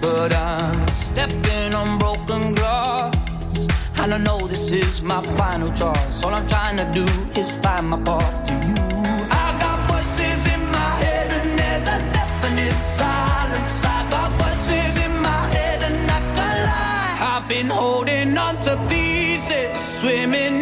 But I'm stepping on broken glass. And I know this is my final choice. All I'm trying to do is find my path to you. I got voices in my head, and there's a definite silence. I got voices in my head, and I can't lie. I've been holding on to pieces, swimming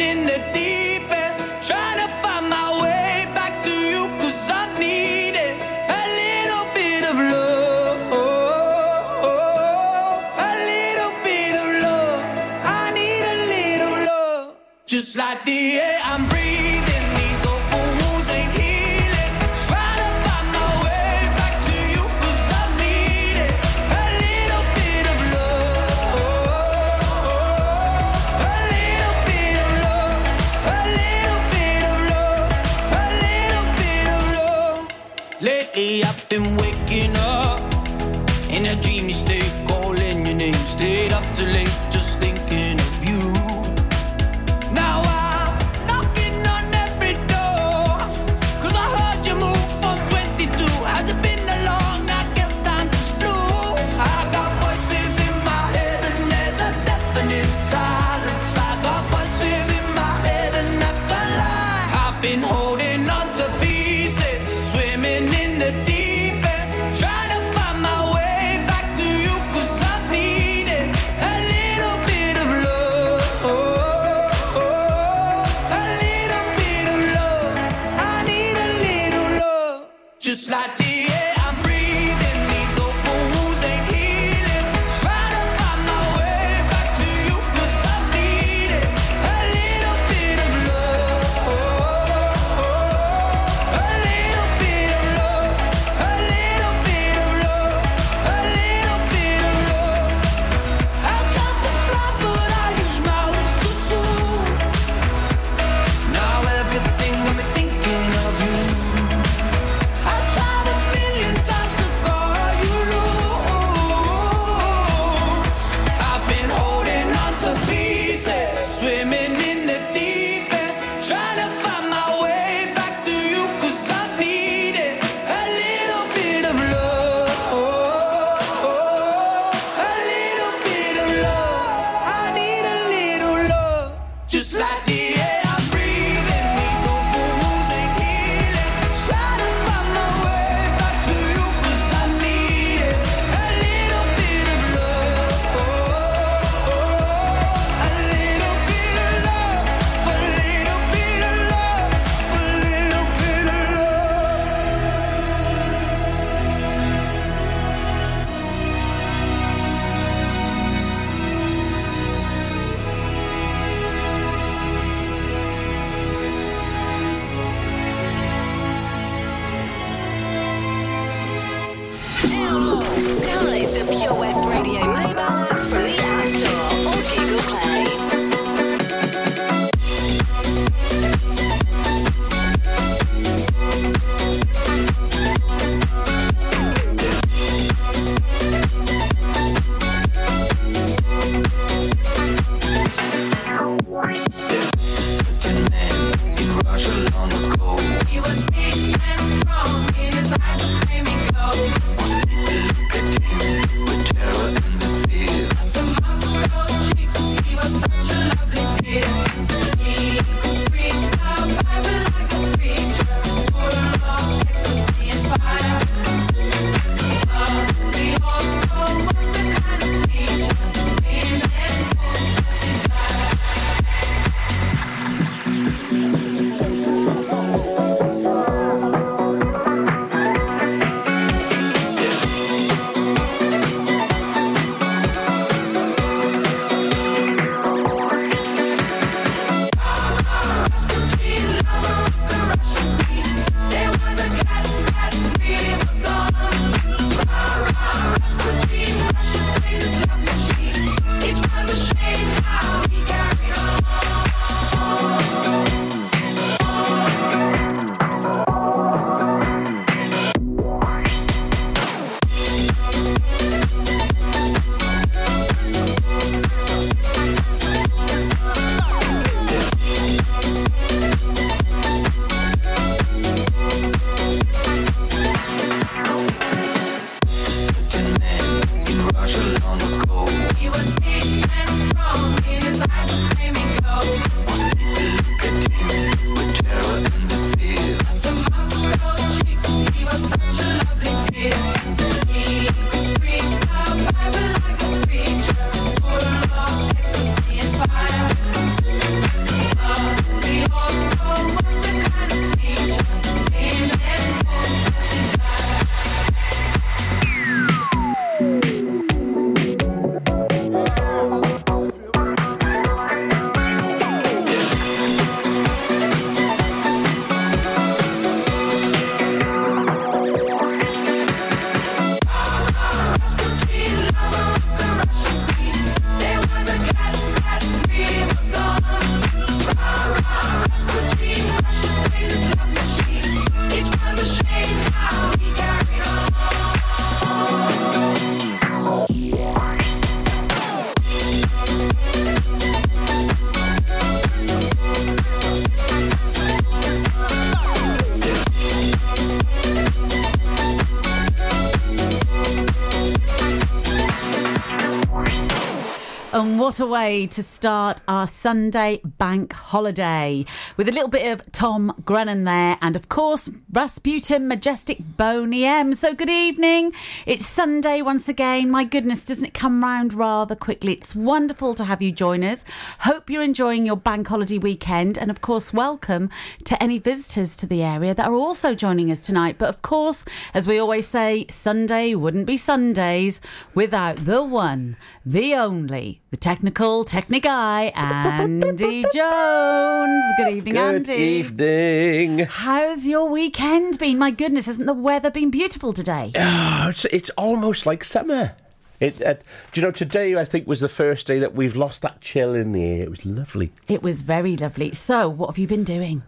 what a way to start our Sunday bank holiday with a little bit of Tom Grennan there, and of course, Rasputin Majestic Boney M. So, good evening. It's Sunday once again. My goodness, doesn't it come round rather quickly? It's wonderful to have you join us. Hope you're enjoying your bank holiday weekend, and of course, welcome to any visitors to the area that are also joining us tonight. But of course, as we always say, Sunday wouldn't be Sundays without the one, the only, the technical technic guy, Andy Jones. Good evening, Good Andy. Good evening. How's your weekend been? My goodness, hasn't the weather been beautiful today? Oh, it's, it's almost like summer. It, uh, do you know, today I think was the first day that we've lost that chill in the air. It was lovely. It was very lovely. So, what have you been doing?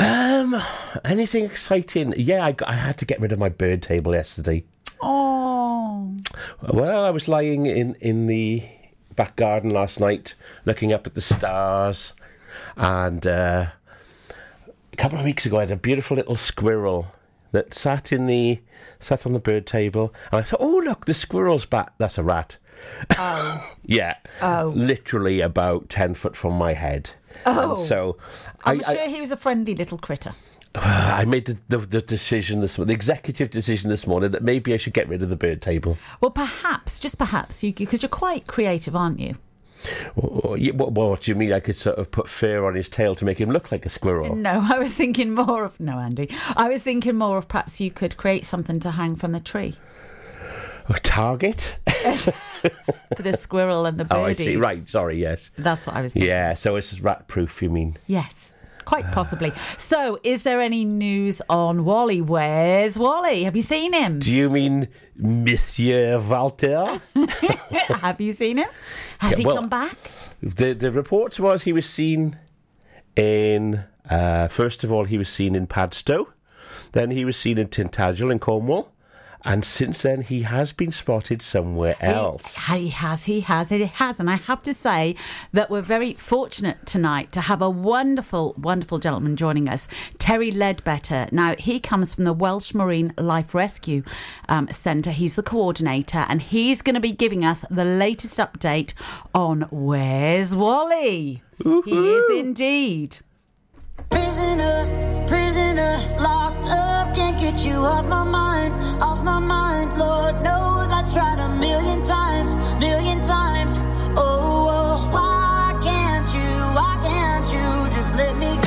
Um, anything exciting? Yeah, I, I had to get rid of my bird table yesterday. Oh, Well, I was lying in, in the back garden last night, looking up at the stars, and uh, a couple of weeks ago, I had a beautiful little squirrel that sat in the sat on the bird table, and I thought, "Oh, look, the squirrel's back. That's a rat." oh, Yeah, Oh. literally about ten foot from my head. Oh. and so I'm I, sure he was a friendly little critter. I, I made the, the, the decision this the executive decision this morning that maybe I should get rid of the bird table. Well, perhaps, just perhaps, you because you're quite creative, aren't you? Or, what, what do you mean? I could sort of put fur on his tail to make him look like a squirrel? No, I was thinking more of no, Andy. I was thinking more of perhaps you could create something to hang from the tree A target? for the squirrel and the Oh, I see. Right, sorry, yes. That's what I was thinking. Yeah, so it's rat proof, you mean? Yes, quite possibly. So, is there any news on Wally? Where's Wally? Have you seen him? Do you mean Monsieur Walter? Have you seen him? Has Yeah, he well- come back? the, the report was he was seen in, uh, first of all, he was seen in Padstow, then he was seen in Tintagel in Cornwall, and since then he has been spotted somewhere else. He has, he has, it has. And I have to say that we're very fortunate tonight to have a wonderful, wonderful gentleman joining us, Terry Ledbetter. Now, he comes from the Welsh Marine Life Rescue um, Centre. He's the coordinator, and he's going to be giving us the latest update on Where's Wally? He is indeed. Prisoner, prisoner, locked up, can't get you off my mind, off my mind. Lord knows I tried a million times, million times. Oh, oh, why can't you, why can't you just let me go?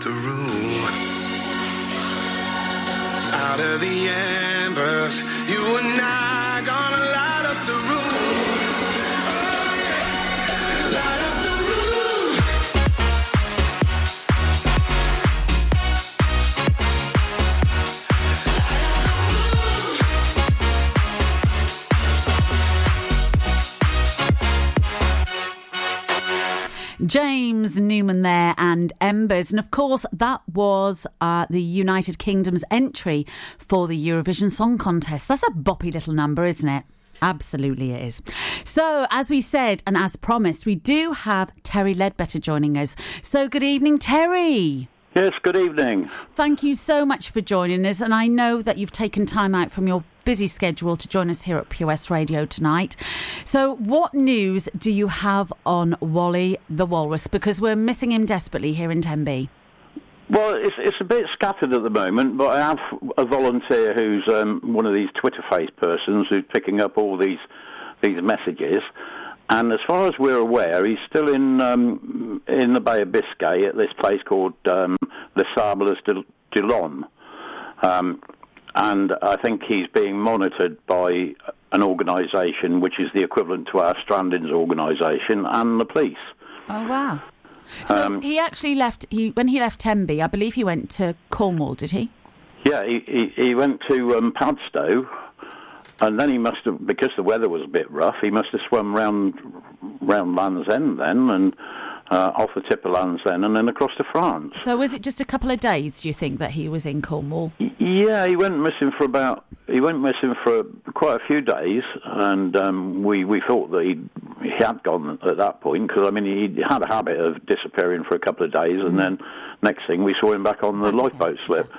The room. Out of the embers, you and I James Newman there and Embers. And of course, that was uh, the United Kingdom's entry for the Eurovision Song Contest. That's a boppy little number, isn't it? Absolutely, it is. So, as we said and as promised, we do have Terry Ledbetter joining us. So, good evening, Terry. Yes, good evening. Thank you so much for joining us. And I know that you've taken time out from your busy schedule to join us here at POS Radio tonight. So, what news do you have on Wally the Walrus? Because we're missing him desperately here in Tenby. Well, it's it's a bit scattered at the moment, but I have a volunteer who's um, one of these Twitter face persons who's picking up all these these messages. And as far as we're aware, he's still in um, in the Bay of Biscay at this place called um, Les Sables de Dillon. Um, and I think he's being monitored by an organisation which is the equivalent to our Strandings organisation and the police. Oh, wow. So, Um, he actually left, he, when he left Tenby, I believe he went to Cornwall, did he? Yeah, he, he, he went to um, Padstow, and then he must have, because the weather was a bit rough, he must have swum round round Land's End then, and uh, off the tip of Land's End, and then across to France. So, was it just a couple of days, do you think, that he was in Cornwall? Yeah, he went missing for about he went missing for quite a few days, and um, we we thought that he he had gone at that point because I mean he had a habit of disappearing for a couple of days, and then next thing we saw him back on the lifeboat slip.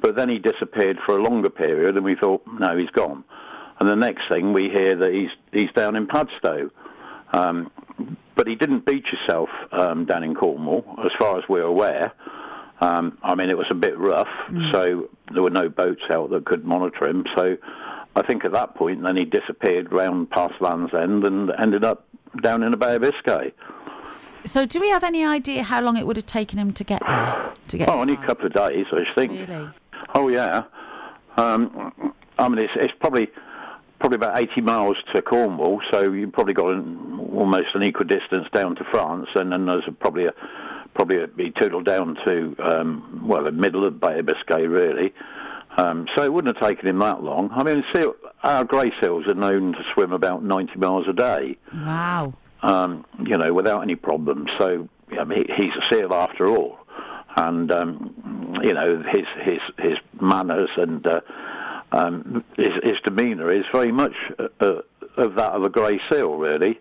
But then he disappeared for a longer period, and we thought no, he's gone. And the next thing we hear that he's he's down in Padstow. Um, but he didn't beat himself um, down in Cornwall, as far as we're aware. Um, I mean, it was a bit rough, so there were no boats out that could monitor him. So I think at that point, then he disappeared round past Land's End and ended up down in the Bay of Biscay. So, do we have any idea how long it would have taken him to get there? To get Oh, only a couple of days, I think. Really? Oh yeah. Um, I mean, it's, it's probably probably about 80 miles to Cornwall, so you've probably got an, almost an equal distance down to France, and then there's probably a probably a, be toodled down to um, well the middle of Bay of Biscay, really. Um, so it wouldn't have taken him that long. I mean, seal, our grey seals are known to swim about 90 miles a day Wow. um, you know, without any problems. So I mean, he's a seal after all, and um, you know his his his manners and uh, um, his, his demeanour is very much uh, uh, of that of a grey seal, really.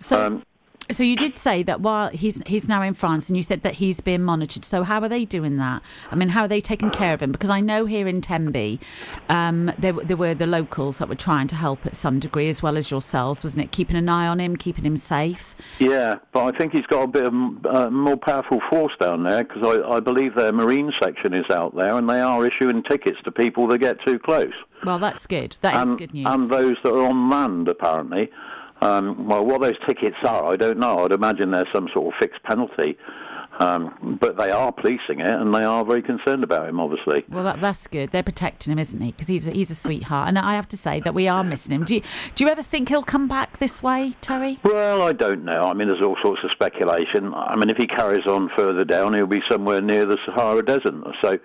So, Um, so you did say that while he's he's now in France, and you said that he's being monitored. So how are they doing that? I mean, how are they taking care of him? Because I know here in Tenby, um, there there were the locals that were trying to help at some degree, as well as yourselves, wasn't it? Keeping an eye on him, keeping him safe. Yeah, but I think he's got a bit of uh, more powerful force down there because I, I believe their marine section is out there and they are issuing tickets to people that get too close. Well, that's good. That is and, good news. and those that are on land, apparently. Um, well, what those tickets are, I don't know. I'd imagine there's some sort of fixed penalty. Um, but they are policing it, and they are very concerned about him, obviously. Well, that, that's good. They're protecting him, isn't he? Because he's a, he's a sweetheart, and I have to say that we are missing him. Do you do you ever think he'll come back this way, Terry? Well, I don't know. I mean, there's all sorts of speculation. I mean, if he carries on further down, he'll be somewhere near the Sahara Desert. So,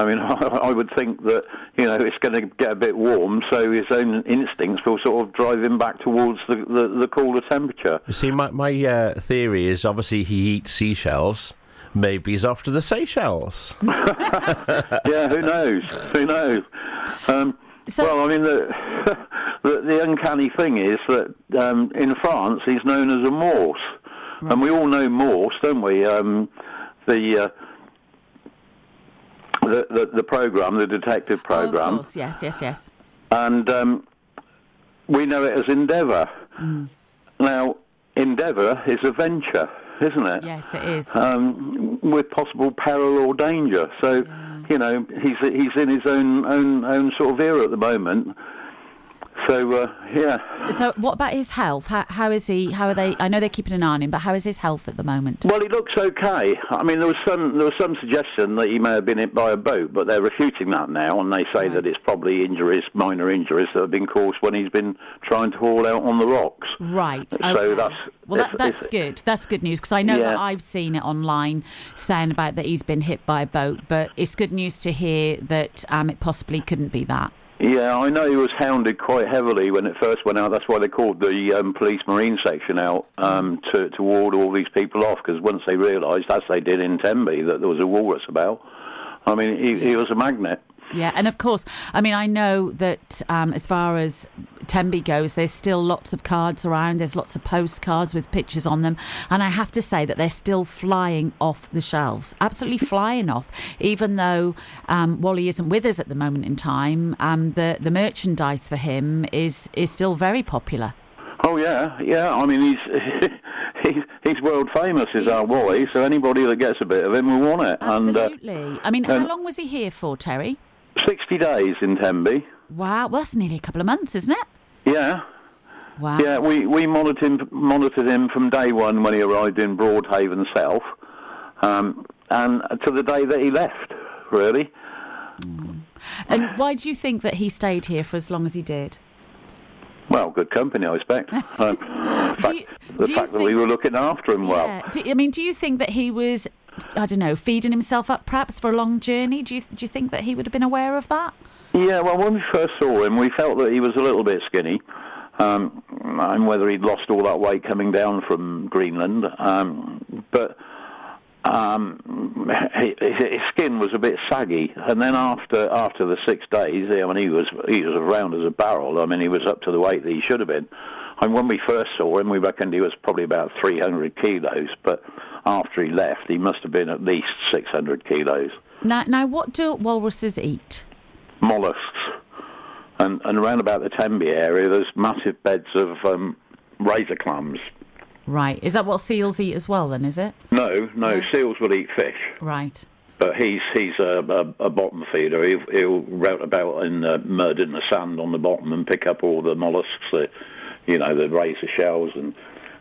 I mean, I would think that, you know, it's going to get a bit warm, so his own instincts will sort of drive him back towards the, the, the cooler temperature. You see, my, my uh, theory is obviously he eats seashells. Maybe he's off to the Seychelles. yeah, who knows? Who knows? Um, So- well, I mean, the, the the uncanny thing is that um, in France he's known as a Morse, and we all know Morse, don't we? Um, the, uh, the the the program, the detective Oh, of program, course, yes, yes, yes. and um, we know it as Endeavour. Now, Endeavour is a venture, isn't it? Yes, it is. um, with possible peril or danger. So, you know, he's he's in his own own own sort of era at the moment. So, uh, yeah. So, what about his health? How, how is he? How are they? I know they're keeping an eye on him, but how is his health at the moment? Well, he looks okay. I mean, there was some there was some suggestion that he may have been hit by a boat, but they're refuting that now, and they say Right. that it's probably injuries, minor injuries that have been caused when he's been trying to haul out on the rocks. Right. So okay. that's- well, that, that's good. That's good news because I know that I've seen it online saying about that he's been hit by a boat, but it's good news to hear that um, it possibly couldn't be that. Yeah, I know he was hounded quite heavily when it first went out. That's why they called the um, police marine section out um, to, to ward all these people off. Because once they realised, as they did in Tenby, that there was a walrus about, I mean, he, he was a magnet. Yeah, and of course, I mean, I know that um, as far as Tenby goes, there's still lots of cards around. There's lots of postcards with pictures on them, and I have to say that they're still flying off the shelves, absolutely flying off. Even though um, Wally isn't with us at the moment in time, um, the the merchandise for him is is still very popular. Oh yeah, yeah. I mean, he's he's, he's world famous, is our. Wally. So anybody that gets a bit of him will want it. Absolutely. I mean, how and- long was he here for, Terry? And uh, sixty days in Tenby. Wow, well, that's nearly a couple of months, isn't it? Yeah, Wow. yeah. We we monitored him, monitored him from day one when he arrived in Broadhaven South, um, and to the day that he left. Really. And why do you think that he stayed here for as long as he did? Well, good company, I expect. Um, fact, you- the fact that we were looking after him well. Yeah. Do, I mean, do you think that he was, I don't know, feeding himself up perhaps for a long journey? Do you do you think that he would have been aware of that? Yeah, well, when we first saw him, we felt that he was a little bit skinny. Um, and whether he'd lost all that weight coming down from Greenland. Um, but um, his, skin was a bit saggy. And then after after the six days, I mean, he was he was round as a barrel. I mean, he was up to the weight that he should have been. And when we first saw him, we reckoned he was probably about 300 kilos. But after he left, he must have been at least 600 kilos. Now, now, what do walruses eat? mollusks. And, and around about the Tenby area, there's massive beds of um, razor clams. Right. Is that what seals eat as well? Then is it? No, no, No. seals will eat fish. Right. but he's he's a, a, a bottom feeder. He'll, he'll rout about in the mud and the sand on the bottom and pick up all the mollusks, the you know the razor shells and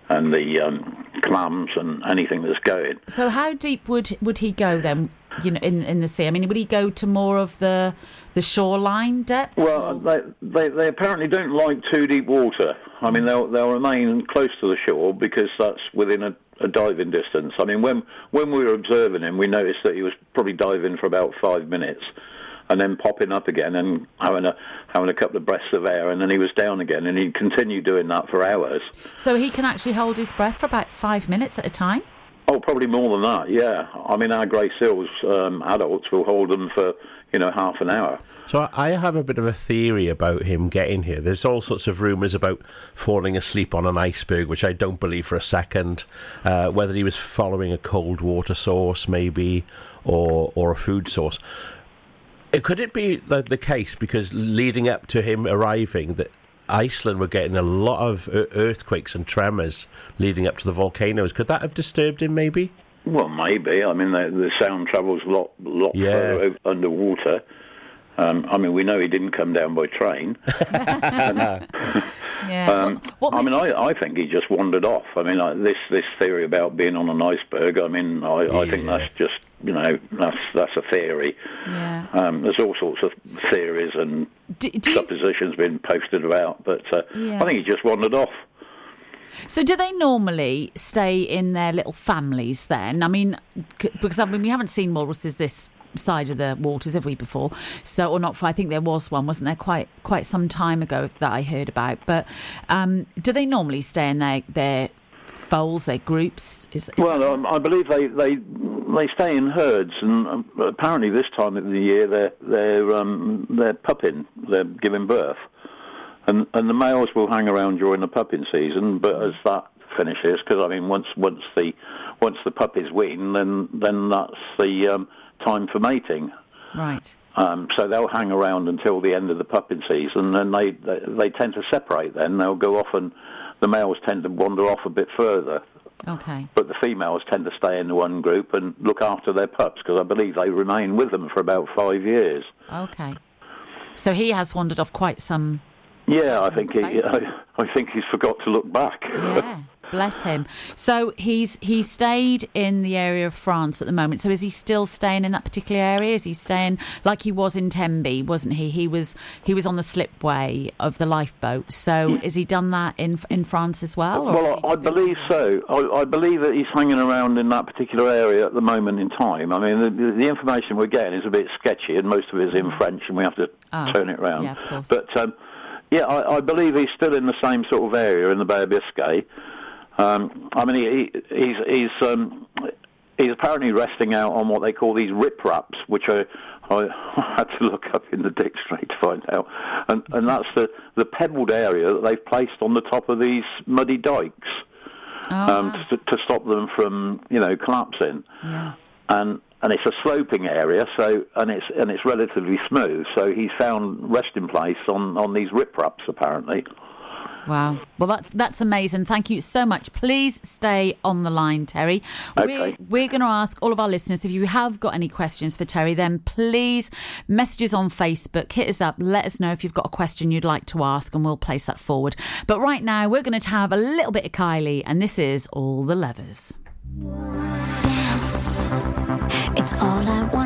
and the um, clams and anything that's going. So how deep would would he go then? You know, in in the sea. I mean, would he go to more of the the shoreline depth? Well, they, they they apparently don't like too deep water. I mean, they'll they'll remain close to the shore because that's within a, a diving distance. I mean, when when we were observing him, we noticed that he was probably diving for about five minutes, and then popping up again and having a having a couple of breaths of air, and then he was down again, and he'd continue doing that for hours. So he can actually hold his breath for about five minutes at a time. Oh, probably more than that. Yeah, I mean, our grey seals um, adults will hold them for you know half an hour. So I I have a bit of a theory about him getting here. There's all sorts of rumours about falling asleep on an iceberg, which I don't believe for a second. Uh, whether he was following a cold water source, maybe, or or a food source. Uh, Could it be the, the case because leading up to him arriving that Iceland were getting a lot of e- earthquakes and tremors leading up to the volcanoes? Could that have disturbed him? Maybe. Well, maybe. I mean, the, the sound travels a lot, lot Yeah. further underwater. Um, I mean, we know he didn't come down by train. Yeah. Um, what, what I mean, I, I think he just wandered off. I mean, like this this theory about being on an iceberg. I mean, I, I think that's just you know that's that's a theory. yeah. Um, there's all sorts of theories and Do, do suppositions being posted about, but uh, Yeah. I think he just wandered off. so do they normally stay in their little families then? I mean, c- because I mean we haven't seen walruses this side of the waters, have we before? So, or not for? I think there was one, wasn't there? Quite quite some time ago that I heard about. But um, do they normally stay in their their foals, their groups? Is, is Well, um, I believe they, they they stay in herds, and um, apparently this time of the year they're they're um, they're pupping, they're giving birth, and and the males will hang around during the pupping season. But as that finishes, because I mean, once once the once the puppies wean, then then that's the um, time for mating. right. Um, so they'll hang around until the end of the pupping season, and they, they they tend to separate. Then they'll go off, and the males tend to wander off a bit further Okay. but the females tend to stay in one group and look after their pups because I believe they remain with them for about five years. Okay. So he has wandered off quite some. Yeah, I think he, I, I think he's forgot to look back. Yeah. Bless him. So he's he stayed in the area of France at the moment. So is he still staying in that particular area? Is he staying like he was in Tenby, wasn't he? He was he was on the slipway of the lifeboat. So has he done that in in France as well? Well, I, I believe so. I, I believe that he's hanging around in that particular area at the moment in time. I mean, the, the information we're getting is a bit sketchy, and most of it is in French, and we have to Oh, turn it around. yeah, of course. But um, yeah, I, I believe he's still in the same sort of area in the Bay of Biscay. Um, I mean, he, he, he's he's um, he's apparently resting out on what they call these rip raps, which I, I had to look up in the dictionary to find out, and and that's the the pebbled area that they've placed on the top of these muddy dikes Oh, um, wow. to, to stop them from you know collapsing, yeah. and and it's a sloping area, so and it's and it's relatively smooth. So he's found resting place on on these rip raps apparently. Wow. Well, that's that's amazing. Thank you so much. Please stay on the line, Terry. We're, Okay. we're going to ask all of our listeners if you have got any questions for Terry, then please messages on Facebook, hit us up, let us know if you've got a question you'd like to ask, and we'll place that forward. But right now, we're going to have a little bit of Kylie, and this is All the Lovers. dance. It's all I wanna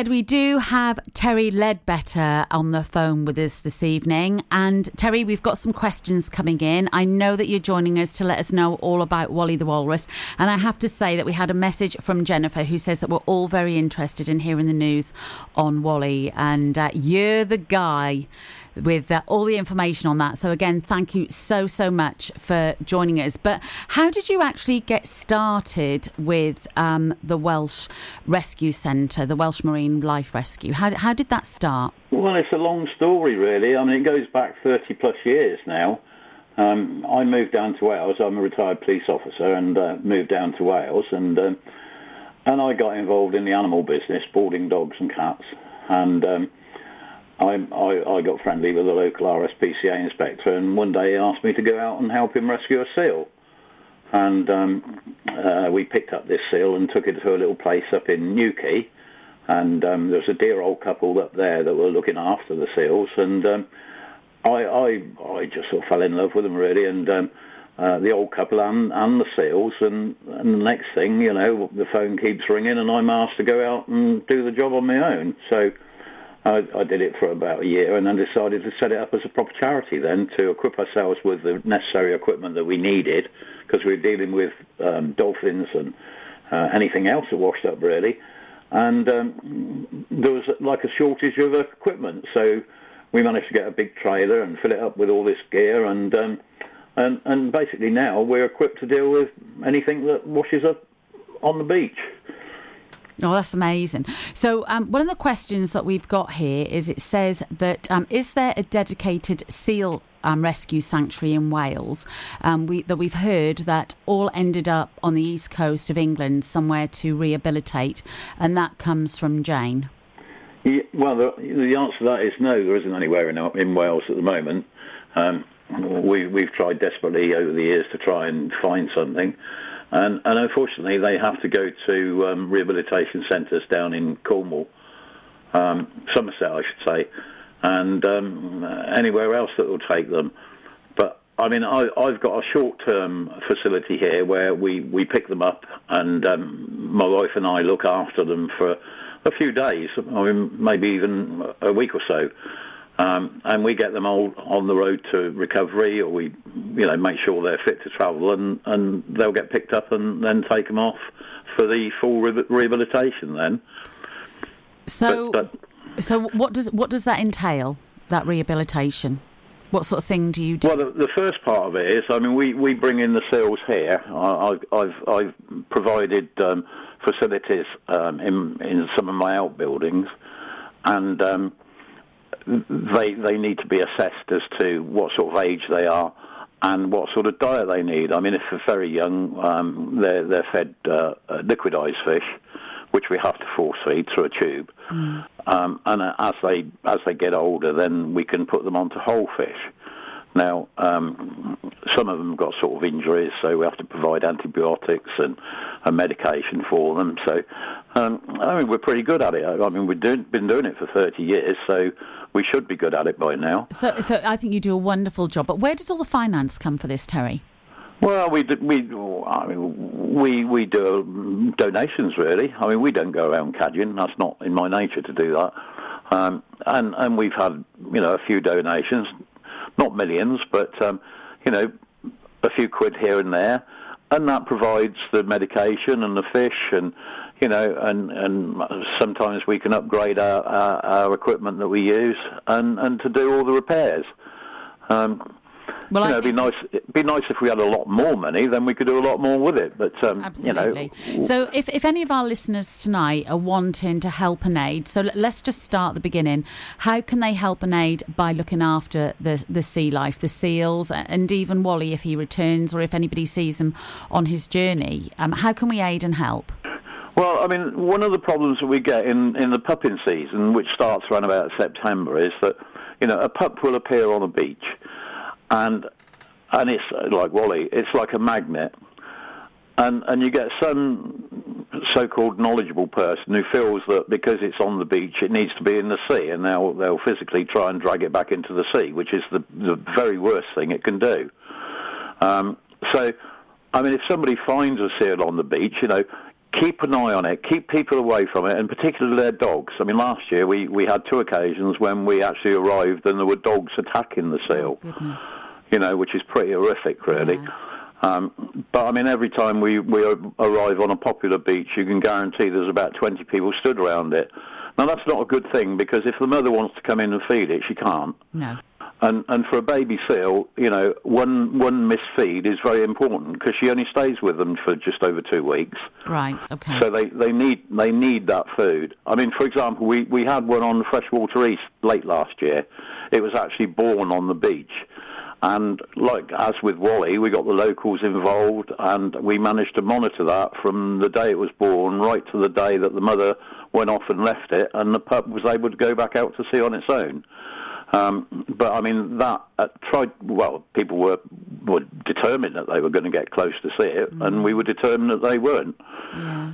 said, we do have Terry Ledbetter on the phone with us this evening. And Terry, we've got some questions coming in. I know that you're joining us to let us know all about Wally the Walrus. And I have to say that we had a message from Jennifer who says that we're all very interested in hearing the news on Wally. And uh, you're the guy with uh, all the information on that. So, again, thank you so, so much for joining us. But how did you actually get started with um, the Welsh Rescue Centre, the Welsh Marine Life Rescue? How, how did that start? Well, it's a long story, really. I mean, it goes back 30 plus years now. Um, I moved down to Wales. I'm a retired police officer and uh, moved down to Wales, and um, and I got involved in the animal business, boarding dogs and cats, and um, I, I I got friendly with the local RSPCA inspector, and one day he asked me to go out and help him rescue a seal, and um, uh, we picked up this seal and took it to a little place up in Newquay, and um, there was a dear old couple up there that were looking after the seals, and um, I, I I just sort of fell in love with them really, and um, uh, the old couple and, and the seals, and, and the next thing you know, the phone keeps ringing, and I'm asked to go out and do the job on my own. So I, I did it for about a year, and then decided to set it up as a proper charity. Then to equip ourselves with the necessary equipment that we needed, because we were dealing with um, dolphins and uh, anything else that washed up really and um, there was like a shortage of equipment. So we managed to get a big trailer and fill it up with all this gear, and um, and and basically now we're equipped to deal with anything that washes up on the beach. Oh, that's amazing. So, um, one of the questions that we've got here is it says that um, is there a dedicated seal um, rescue sanctuary in Wales? Um, we, that we've heard that all ended up on the east coast of England, somewhere to rehabilitate, and that comes from Jane. Yeah, well, the, the answer to that is no. There isn't anywhere in, in Wales at the moment. Um, we, we've tried desperately over the years to try and find something, and, and unfortunately, they have to go to um, rehabilitation centres down in Cornwall, um, Somerset, I should say, and um, anywhere else that will take them. But I mean, I, I've got a short-term facility here where we, we pick them up, and um, my wife and I look after them for a few days. I mean, maybe even a week or so. Um, and we get them all on the road to recovery, or we, you know, make sure they're fit to travel, and, and they'll get picked up and then take them off for the full re- rehabilitation. Then, So, but, so what does what does that entail? That rehabilitation. What sort of thing do you do? Well, the, the first part of it is, I mean, we, we bring in the seals here. I, I've, I've I've provided um, facilities um, in in some of my outbuildings, and um, they they need to be assessed as to what sort of age they are and what sort of diet they need. I mean, if they're very young, um, they're they're fed uh, uh, liquidized fish, which we have to force feed through a tube. Um, and uh, as they as they get older, then we can put them onto whole fish. Now, um, some of them got sort of injuries, so we have to provide antibiotics and, and medication for them. So, um, I mean, we're pretty good at it. I mean, we've been doing it for 30 years, so we should be good at it by now. So, so I think you do a wonderful job. But where does all the finance come for this, Terry? Well, we d- we I mean, we we do um, donations really. I mean, we don't go around cadging. That's not in my nature to do that. Um, and and we've had you know a few donations, not millions, but um, you know a few quid here and there, and that provides the medication and the fish and you know, and and sometimes we can upgrade our, our, our equipment that we use and and to do all the repairs. Um, Well, you know, it'd be nice. It'd be nice if we had a lot more money, then we could do a lot more with it. But um, Absolutely. you know, so, if, if any of our listeners tonight are wanting to help and aid, so let's just start at the beginning. How can they help and aid by looking after the the sea life, the seals, and even Wally if he returns, or if anybody sees him on his journey? Um, how can we aid and help? Well, I mean, one of the problems that we get in, in the pupping season, which starts around about September, is that you know a pup will appear on a beach, and and it's like Wally, it's like a magnet, and and you get some so-called knowledgeable person who feels that because it's on the beach, it needs to be in the sea, and they'll they'll physically try and drag it back into the sea, which is the the very worst thing it can do. Um, so, I mean, if somebody finds a seal on the beach, you know, keep an eye on it, keep people away from it, and particularly their dogs. I mean, last year we, we had two occasions when we actually arrived and there were dogs attacking the seal, Goodness. you know, which is pretty horrific, really. Um, but I mean, every time we, we arrive on a popular beach, you can guarantee there's about 20 people stood around it. Now, that's not a good thing because if the mother wants to come in and feed it, she can't. No. And and for a baby seal, you know, one one misfeed is very important because she only stays with them for just over two weeks. Right. Okay. So they, they need they need that food. I mean, for example, we, we had one on Freshwater East late last year. It was actually born on the beach, and like as with Wally, we got the locals involved, and we managed to monitor that from the day it was born right to the day that the mother went off and left it, and the pup was able to go back out to sea on its own. Um, but I mean that uh, tried. Well, people were were determined that they were going to get close to see it, and we were determined that they weren't. Yeah.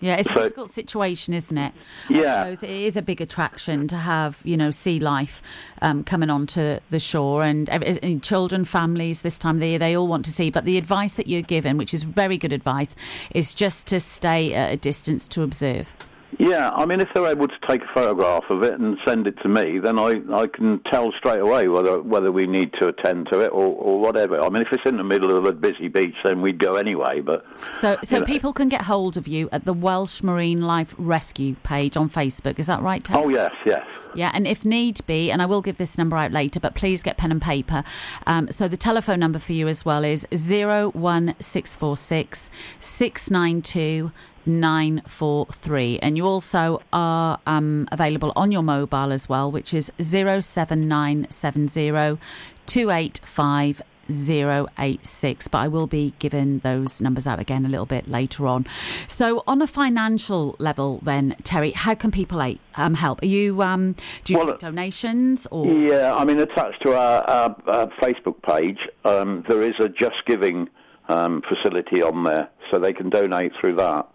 Yeah, it's a difficult situation, isn't it? Yeah. it is a big attraction to have, you know, sea life um, coming onto the shore and, and children, families this time of the year, they all want to see. But the advice that you're given, which is very good advice, is just to stay at a distance to observe. Yeah, I mean, if they're able to take a photograph of it and send it to me, then I, I can tell straight away whether whether we need to attend to it or, or whatever. I mean, if it's in the middle of a busy beach, then we'd go anyway. But So, so You know- people can get hold of you at the Welsh Marine Life Rescue page on Facebook. Is that right, Terry? oh yes, yes, Yeah, and if need be, and I will give this number out later, but please get pen and paper. Um, so the telephone number for you as well is 01646 692 943. And you also are um, available on your mobile as well, which is 07970 285 086 but I will be giving those numbers out again a little bit later on. So on a financial level then Terry how can people um, help? Are you um, do you Well, take donations or yeah. I mean, attached to our, our, our Facebook page, um, there is a Just Giving um, facility on there, so they can donate through that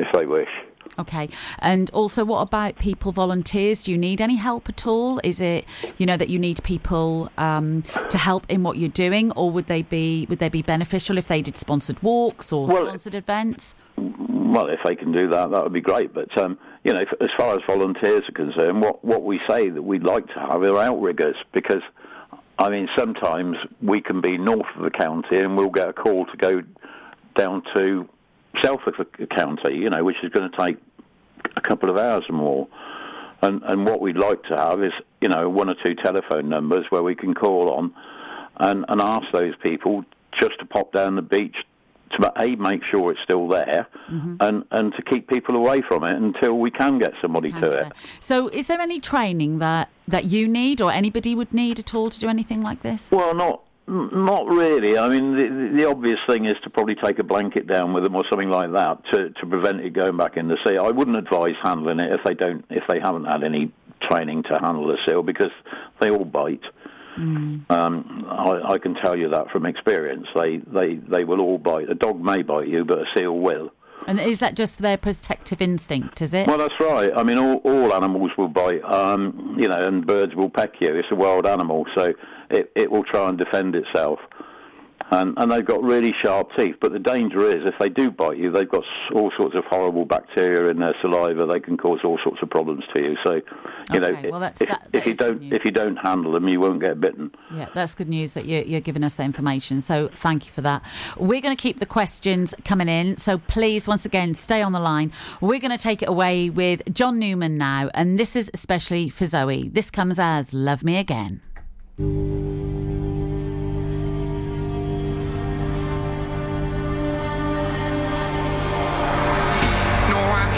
if they wish. Okay. And also, what about people, volunteers? Do you need any help at all? Is it, you know, that you need people um, to help in what you're doing, or would they be would they be beneficial if they did sponsored walks or Well, sponsored events? Well, if they can do that, that would be great. But um, you know, as far as volunteers are concerned, what what we say that we'd like to have are outriggers because, I mean, sometimes we can be north of the county and we'll get a call to go down to the county, you know, which is going to take a couple of hours or more. And and what we'd like to have is you know one or two telephone numbers where we can call on and and ask those people just to pop down the beach to a make sure it's still there mm-hmm. and and to keep people away from it until we can get somebody to it. So, is there any training that that you need or anybody would need at all to do anything like this? Well, not not really. I mean, the, the obvious thing is to probably take a blanket down with them or something like that to to prevent it going back in the sea. I wouldn't advise handling it if they don't if they haven't had any training to handle a seal because they all bite. Um, I, I can tell you that from experience. They, they, they will all bite. A dog may bite you, but a seal will. And is that just for their protective instinct? Is it? Well, that's right. I mean, all, all animals will bite, um, you know, and birds will peck you. It's a wild animal, so it, it will try and defend itself. And, and they've got really sharp teeth. But the danger is, if they do bite you, they've got all sorts of horrible bacteria in their saliva. They can cause all sorts of problems to you. So, you know, well, that's- if, that- if you don't if you don't handle them, you won't get bitten. Yeah, that's good news that you're, you're giving us that information. So thank you for that. We're going to keep the questions coming in. So please, once again, stay on the line. We're going to take it away with John Newman now. And this is especially for Zoe. This comes as Love Me Again.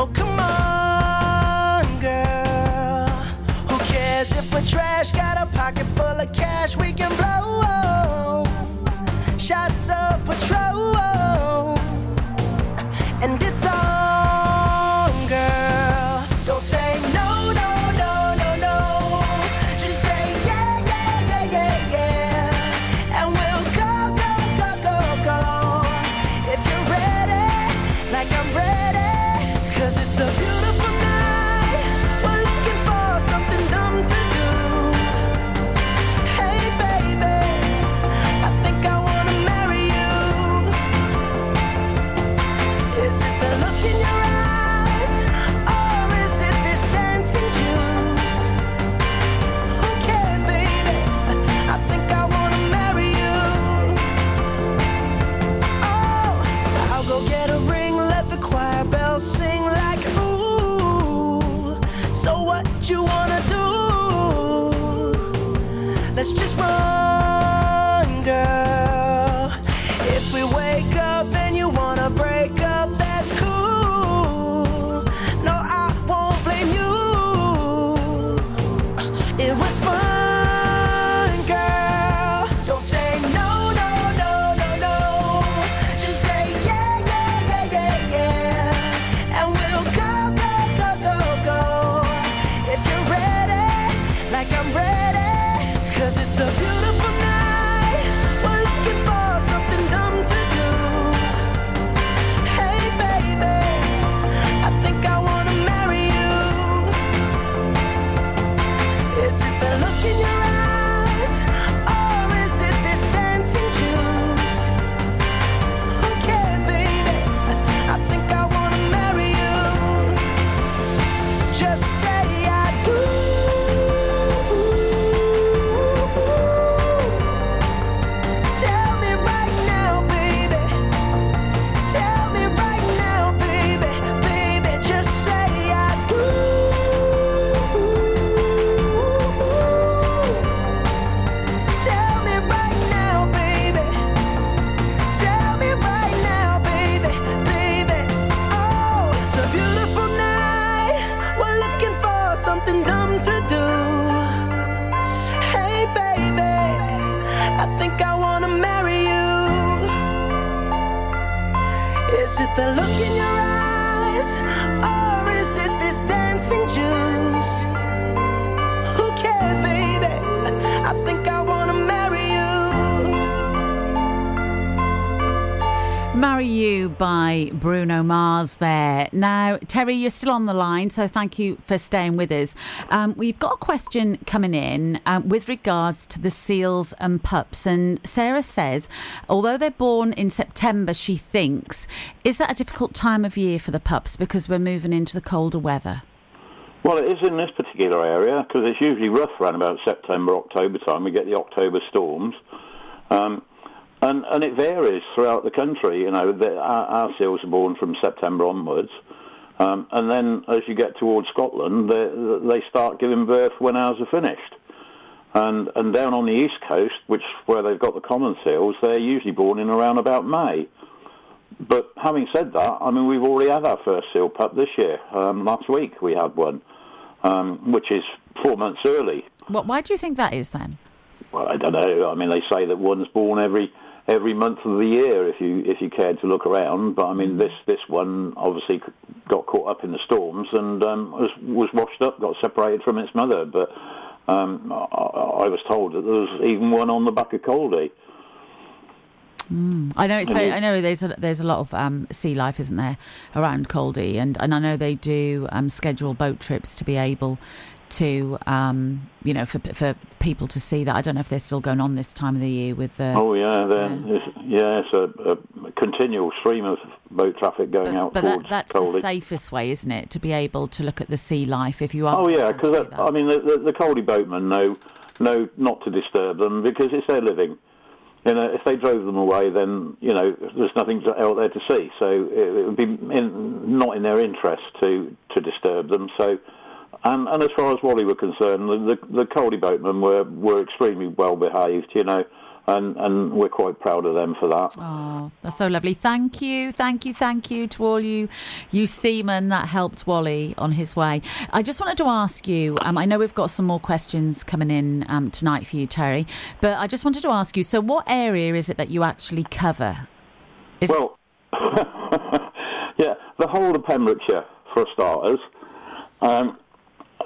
Oh, come on, girl. Who cares if we're trash? Got a pocket full of cash, we can blow. Terry, you're still on the line, so thank you for staying with us. Um, we've got a question coming in um, with regards to the seals and pups. And Sarah says, although they're born in September, she thinks, is that a difficult time of year for the pups because we're moving into the colder weather? Well, it is in this particular area because it's usually rough around about September, October time. We get the October storms. Um, and, and it varies throughout the country. You know, the, our, our seals are born from September onwards. Um, and then as you get towards Scotland, they, they start giving birth when ours are finished. And, and down on the east coast, which where they've got the common seals, they're usually born in around about May. But having said that, I mean, we've already had our first seal pup this year. Um, last week we had one, um, which is four months early. What, why do you think that is then? Well, I don't know. I mean, they say that one's born every every month of the year if you if you cared to look around. But I mean, this this one obviously got caught up in the storms and um, was was washed up, got separated from its mother. But um, I, I was told that there was even one on the back of Caldy. I know it's very, I know there's a, there's a lot of um, sea life, isn't there, around Caldy, and, and I know they do um, schedule boat trips to be able to, um, you know, for for people to see that. I don't know if they're still going on this time of the year with the. Oh yeah, then it's, yeah, it's a, a continual stream of boat traffic going out but that, that's the safest way, isn't it, to be able to look at the sea life if you are. Oh yeah, because. I mean the, the, the Caldy boatmen know know not to disturb them because it's their living. You know, if they drove them away, then you know there's nothing out there to see. So it, it would be in, not in their interest to to disturb them. So, and and as far as Wally were concerned, the the, the Caldy boatmen were were extremely well behaved. You know, and and we're quite proud of them for that. Oh, that's so lovely. Thank you, thank you, thank you to all you you seamen that helped Wally on his way. I just wanted to ask you. Um, I know we've got some more questions coming in um, tonight for you, Terry, but I just wanted to ask you. So, what area is it that you actually cover? Is Well, yeah, the whole of Pembrokeshire for starters, um,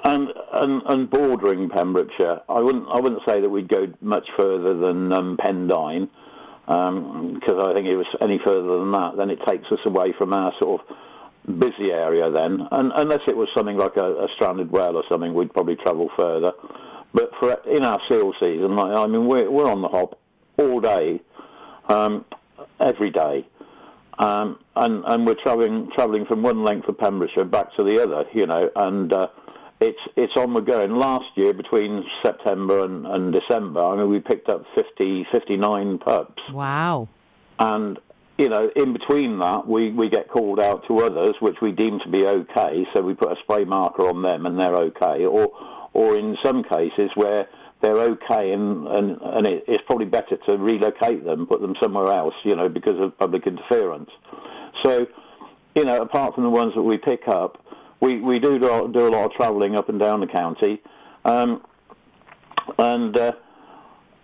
and, and and bordering Pembrokeshire. I wouldn't I wouldn't say that we'd go much further than um, Pendine, because I think it was any further than that, then it takes us away from our sort of busy area. Then, and unless it was something like a, a stranded whale or something, we'd probably travel further. But for in our seal season, like, I mean, we're we're on the hop all day, um, every day um, and and we're travelling travelling from one length of Pembrokeshire back to the other, you know, and uh, it's it's on the go. And last year, between September and, and December, I mean, we picked up 50, 59 pups, wow. and you know, in between that, we, we get called out to others, which we deem to be okay. So we put a spray marker on them, and they're okay. Or or in some cases where they're okay, and and, and it, it's probably better to relocate them, put them somewhere else, you know, because of public interference. So, you know, apart from the ones that we pick up, we, we do do do a lot of travelling up and down the county, um, and uh,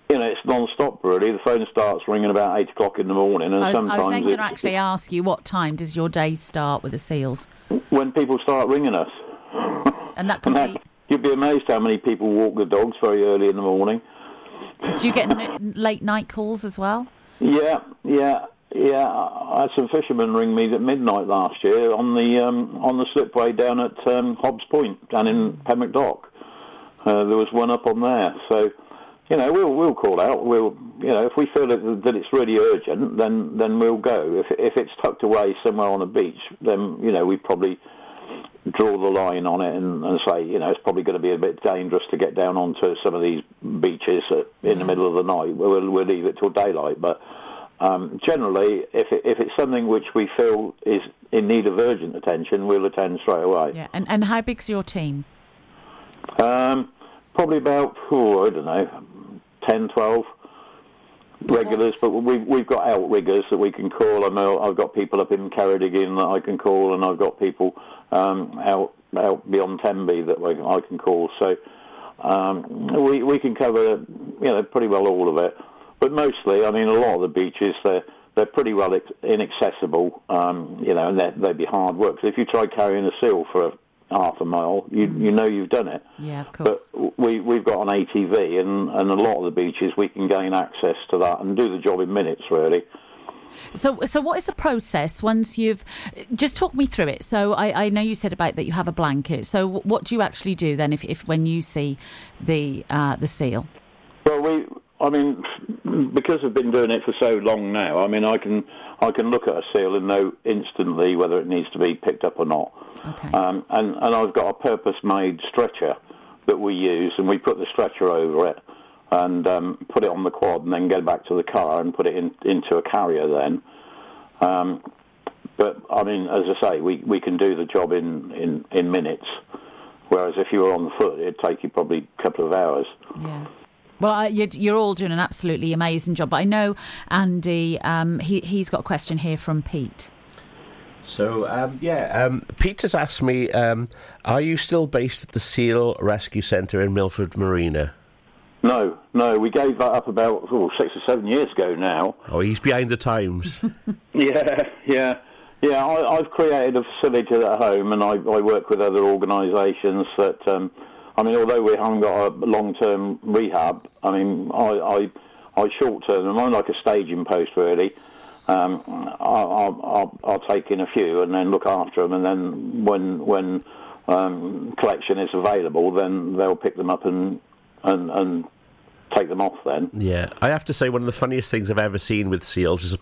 you know it's non-stop really. The phone starts ringing about eight o'clock in the morning, and I was, I was then going to actually ask you what time does your day start with the seals, when people start ringing us. and that And be. you'd be amazed how many people walk the dogs very early in the morning. Do you get n- late night calls as well? Yeah, yeah, yeah. I had some fishermen ring me at midnight last year on the um, on the slipway down at um, Hobbs Point down in Pembroke Dock. Uh, there was one up on there, so you know we'll we'll call out. We'll you know if we feel that, that it's really urgent, then then we'll go. If if it's tucked away somewhere on a beach, then you know we probably draw the line on it and, and say, you know, it's probably going to be a bit dangerous to get down onto some of these beaches uh, in the middle of the night. We'll, we'll leave it till daylight. But um, generally, if, it, if it's something which we feel is in need of urgent attention, we'll attend straight away. Yeah. And and how big's your team? Um, probably about, oh, I don't know, 10, 12 regulars, but we, we've got outriggers that we can call. I know I've got people up in Ceredigion that I can call, and I've got people um, out out beyond Tenby that we, I can call. So um, we we can cover you know pretty well all of it. But mostly, I mean, a lot of the beaches they're they're pretty well inaccessible, um, you know, and they're, they'd be hard work. 'Cause if you try carrying a seal for a, half a mile, you you know you've done it. Yeah, of course. But we we've got an ATV, and and a lot of the beaches we can gain access to that and do the job in minutes, really. So, so what is the process once you've? Just talk me through it. So, I, I know you said about that you have a blanket. So, what do you actually do then if, if when you see the uh, the seal? Well, we, I mean, because I've been doing it for so long now, I mean, I can I can look at a seal and know instantly whether it needs to be picked up or not. Okay. Um, and and I've got a purpose-made stretcher that we use, and we put the stretcher over it and um, put it on the quad, and then get back to the car and put it in, into a carrier. Then, um, but I mean, as I say, we, we can do the job in, in, in minutes. Whereas if you were on the foot, it'd take you probably a couple of hours. Yeah. Well, I, you're, you're all doing an absolutely amazing job. But I know Andy. Um, he he's got a question here from Pete. So, um, yeah, um, Peter's asked me, um, are you still based at the SEAL Rescue Centre in Milford Marina? No, no, we gave that up about oh, six or seven years ago now. Oh, he's behind the times. Yeah, yeah, yeah. I, I've created a facility at home, and I, I work with other organisations that. I mean, although we haven't got a long-term rehab, I mean, I, I, I short-term. Them. I'm like a staging post, really. Um, I'll, I'll, I'll take in a few and then look after them, and then when when um, collection is available, then they'll pick them up and and, and take them off. Then. Yeah, I have to say one of the funniest things I've ever seen with seals is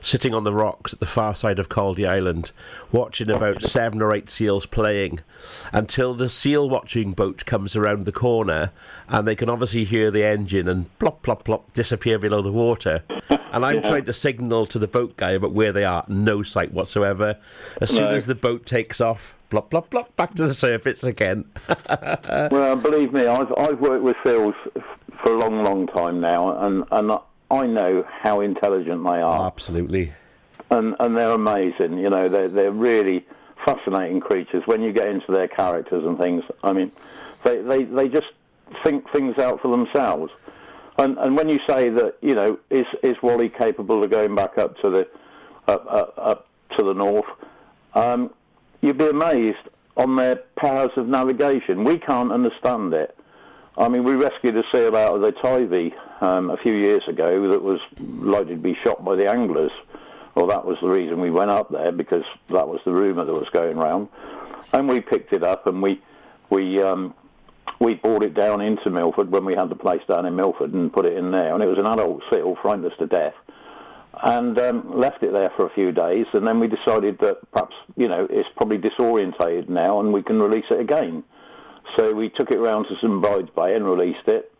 sitting on the rocks at the far side of Caldy Island, watching about seven or eight seals playing, until the seal watching boat comes around the corner, and they can obviously hear the engine and plop plop plop disappear below the water. And I'm trying to signal to the boat guy about where they are, no sight whatsoever. As soon No. as the boat takes off, plop plop plop, back to the surface again. Well, believe me, I've I've worked with seals for a long, long time now, and and I know how intelligent they are, Absolutely. and and they're amazing. You know, they're they're really fascinating creatures. When you get into their characters and things, I mean, they they, they just think things out for themselves. And and when you say that, you know, is is Wally capable of going back up to the up up, up to the north? Um, you'd be amazed on their powers of navigation. We can't understand it. I mean, we rescued a seal out of the Tivy um, a few years ago that was likely to be shot by the anglers. Well, that was the reason we went up there because that was the rumour that was going round. And we picked it up and we we um, we brought it down into Milford when we had the place down in Milford and put it in there. And it was an adult seal, frightened us to death and um, left it there for a few days. And then we decided that perhaps, you know, it's probably disorientated now and we can release it again. So we took it round to St Bride's Bay and released it.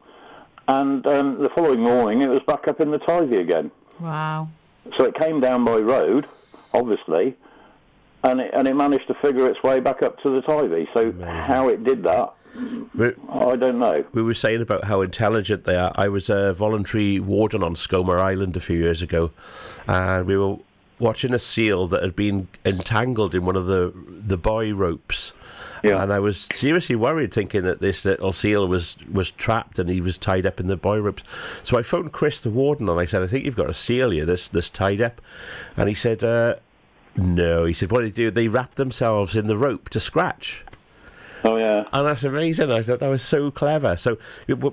And um, the following morning, it was back up in the Tivy again. Wow. So it came down by road, obviously, and it, and it managed to figure its way back up to the Tivy. So how it did that, We- I don't know. We were saying about how intelligent they are. I was a voluntary warden on Skomer Island a few years ago, and we were watching a seal that had been entangled in one of the the buoy ropes. Yeah. And I was seriously worried, thinking that this little seal was, was trapped and he was tied up in the buoy ropes. So I phoned Chris, the warden, and I said, "I think you've got a seal here, this this tied up." And he said, uh, "No." He said, "What do they do? They wrap themselves in the rope to scratch." Oh yeah. And that's amazing. I thought that was so clever. So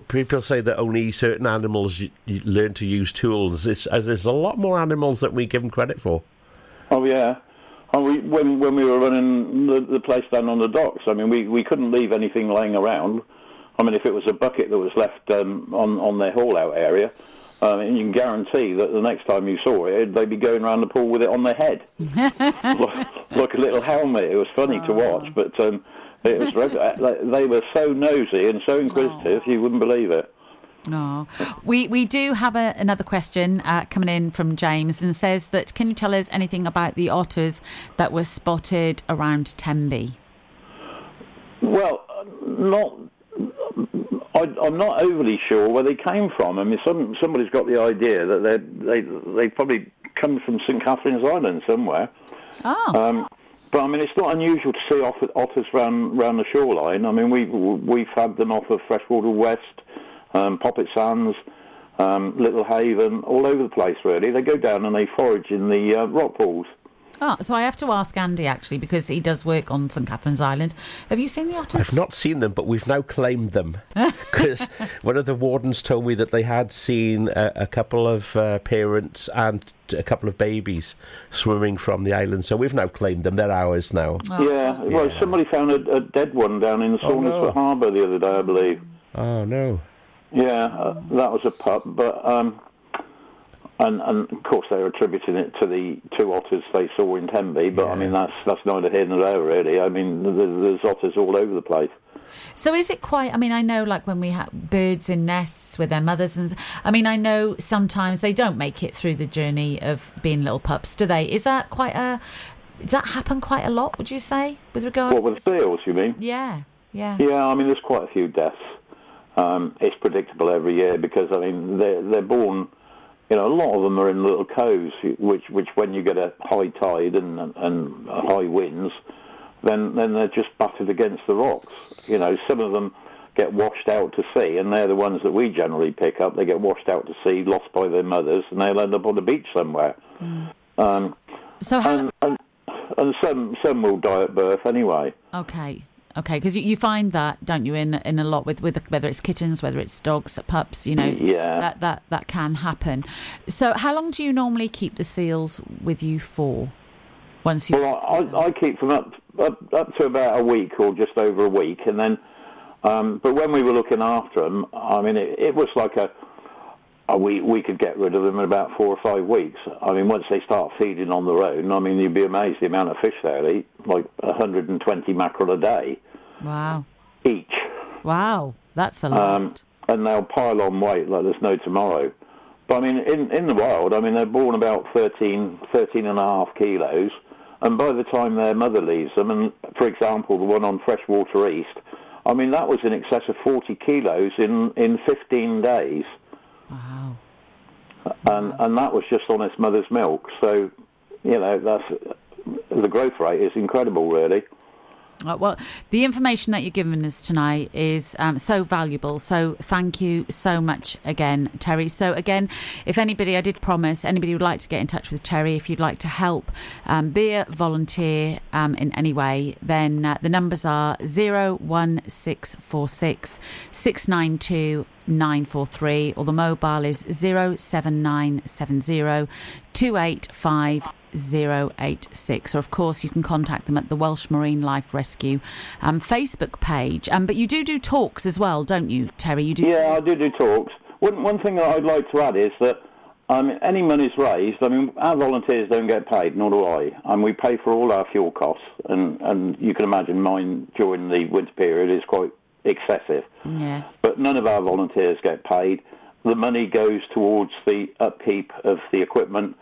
people say that only certain animals you, you learn to use tools. It's, there's a lot more animals that we give them credit for. Oh yeah. And we, when when we were running the, the place down on the docks, I mean, we, we couldn't leave anything laying around. I mean, if it was a bucket that was left um, on on their haul out area, um, and you can guarantee that the next time you saw it, they'd be going around the pool with it on their head, like, like a little helmet. It was funny to watch, but um, it was very- they- were so nosy and so inquisitive, you wouldn't believe it. No, we we do have a, another question uh, coming in from James and says that can you tell us anything about the otters that were spotted around Tenby? Well, not. I, I'm not overly sure where they came from. I mean, some somebody's got the idea that they they they probably come from St Catherine's Island somewhere. Oh, Um, but I mean, it's not unusual to see otter- otters round round the shoreline. I mean, we we've had them off of Freshwater West, um, Poppit Sands, um, Little Haven, all over the place. Really, they go down and they forage in the uh, rock pools. Oh, so I have to ask Andy actually because he does work on St Catherine's Island. Have you seen the otters? I've not seen them, but we've now claimed them because one of the wardens told me that they had seen a, a couple of uh, parents and a couple of babies swimming from the island. So we've now claimed them. They're ours now. yeah, well, Yeah. somebody found a, a dead one down in Oh, no. Saundersfoot Harbour the other day, I believe. Oh no! Yeah, uh, that was a pup, but um, and and of course they're attributing it to the two otters they saw in Tenby. But I mean that's that's neither here nor there really. I mean th- there's otters all over the place. So is it quite? I mean, I know like when we have birds in nests with their mothers, and I mean, I know sometimes they don't make it through the journey of being little pups, do they? Is that quite a? Does that happen quite a lot? Would you say with regards? To what with to, seals, you mean? Yeah, yeah. Yeah, I mean there's quite a few deaths. Um, it's predictable every year because I mean they're they're born. You know, a lot of them are in little coves, which which when you get a high tide and and high winds, then then they're just battered against the rocks. You know, some of them get washed out to sea, and they're the ones that we generally pick up. They get washed out to sea, lost by their mothers, and they'll end up on the beach somewhere. Um, So how? and, and and some some will die at birth anyway. Okay. Okay, because you, you find that, don't you, in in a lot with, with whether it's kittens, whether it's dogs, pups, you know, Yeah. that, that that can happen. So, how long do you normally keep the seals with you for? Once you Well. I, I keep them up, up up to about a week or just over a week, and then. Um, but when we were looking after them, I mean, it, it was like a, a we we could get rid of them in about four or five weeks. I mean, once they start feeding on their own, I mean, you'd be amazed the amount of fish they eat, like 120 mackerel a day wow, each, wow, that's a lot. um, and they'll pile on weight like there's no tomorrow. But I mean, in in the wild, I mean, they're born about 13, 13 and a half kilos, and by the time their mother leaves them, and for example, the one on Freshwater East, I mean, that was in excess of 40 kilos in, in 15 days. wow. and and that was just on its mother's milk. So, you know, that's the growth rate is incredible, really. Uh, well, the information that you're giving us tonight is um, so valuable. So thank you so much again, Terry. So again, if anybody, I did promise, anybody would like to get in touch with Terry, if you'd like to help, um, be a volunteer um, in any way, then uh, the numbers are zero one six four six six nine two. 943 or the mobile is 07970 285 086 or of course you can contact them at the Welsh Marine Life Rescue um, Facebook page um, but you do do talks as well don't you Terry you do Yeah, I do do talks. One one thing that I'd like to add is that um, any money's raised. I mean, our volunteers don't get paid, nor do I, and we pay for all our fuel costs. And and you can imagine mine during the winter period is quite excessive. yeah But none of our volunteers get paid. The money goes towards the upkeep of the equipment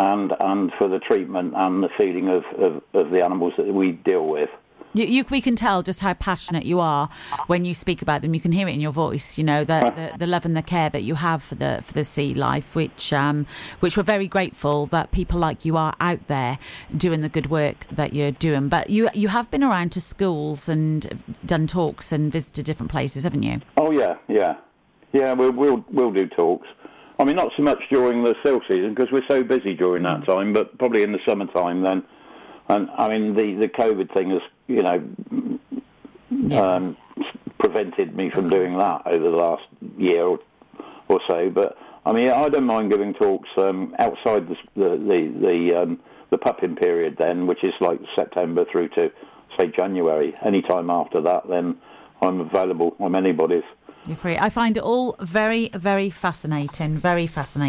and and for the treatment and the feeding of, of, of the animals that we deal with. You, you, we can tell just how passionate you are when you speak about them. You can hear it in your voice. You know the, the, the love and the care that you have for the for the sea life, which um, which we're very grateful that people like you are out there doing the good work that you're doing. But you you have been around to schools and done talks and visited different places, haven't you? Oh yeah, yeah, yeah. We'll we'll we'll do talks. I mean, not so much during the sill season because we're so busy during that time, but probably in the summertime then. And I mean, the the COVID thing has you know um, prevented me from doing that over the last year or, or so. But I mean, I don't mind giving talks um, outside the the the the, um, the pupping period then, which is like September through to say January. Any time after that, then I'm available. I'm anybody's. You're free. I find it all very, very fascinating. Very fascinating.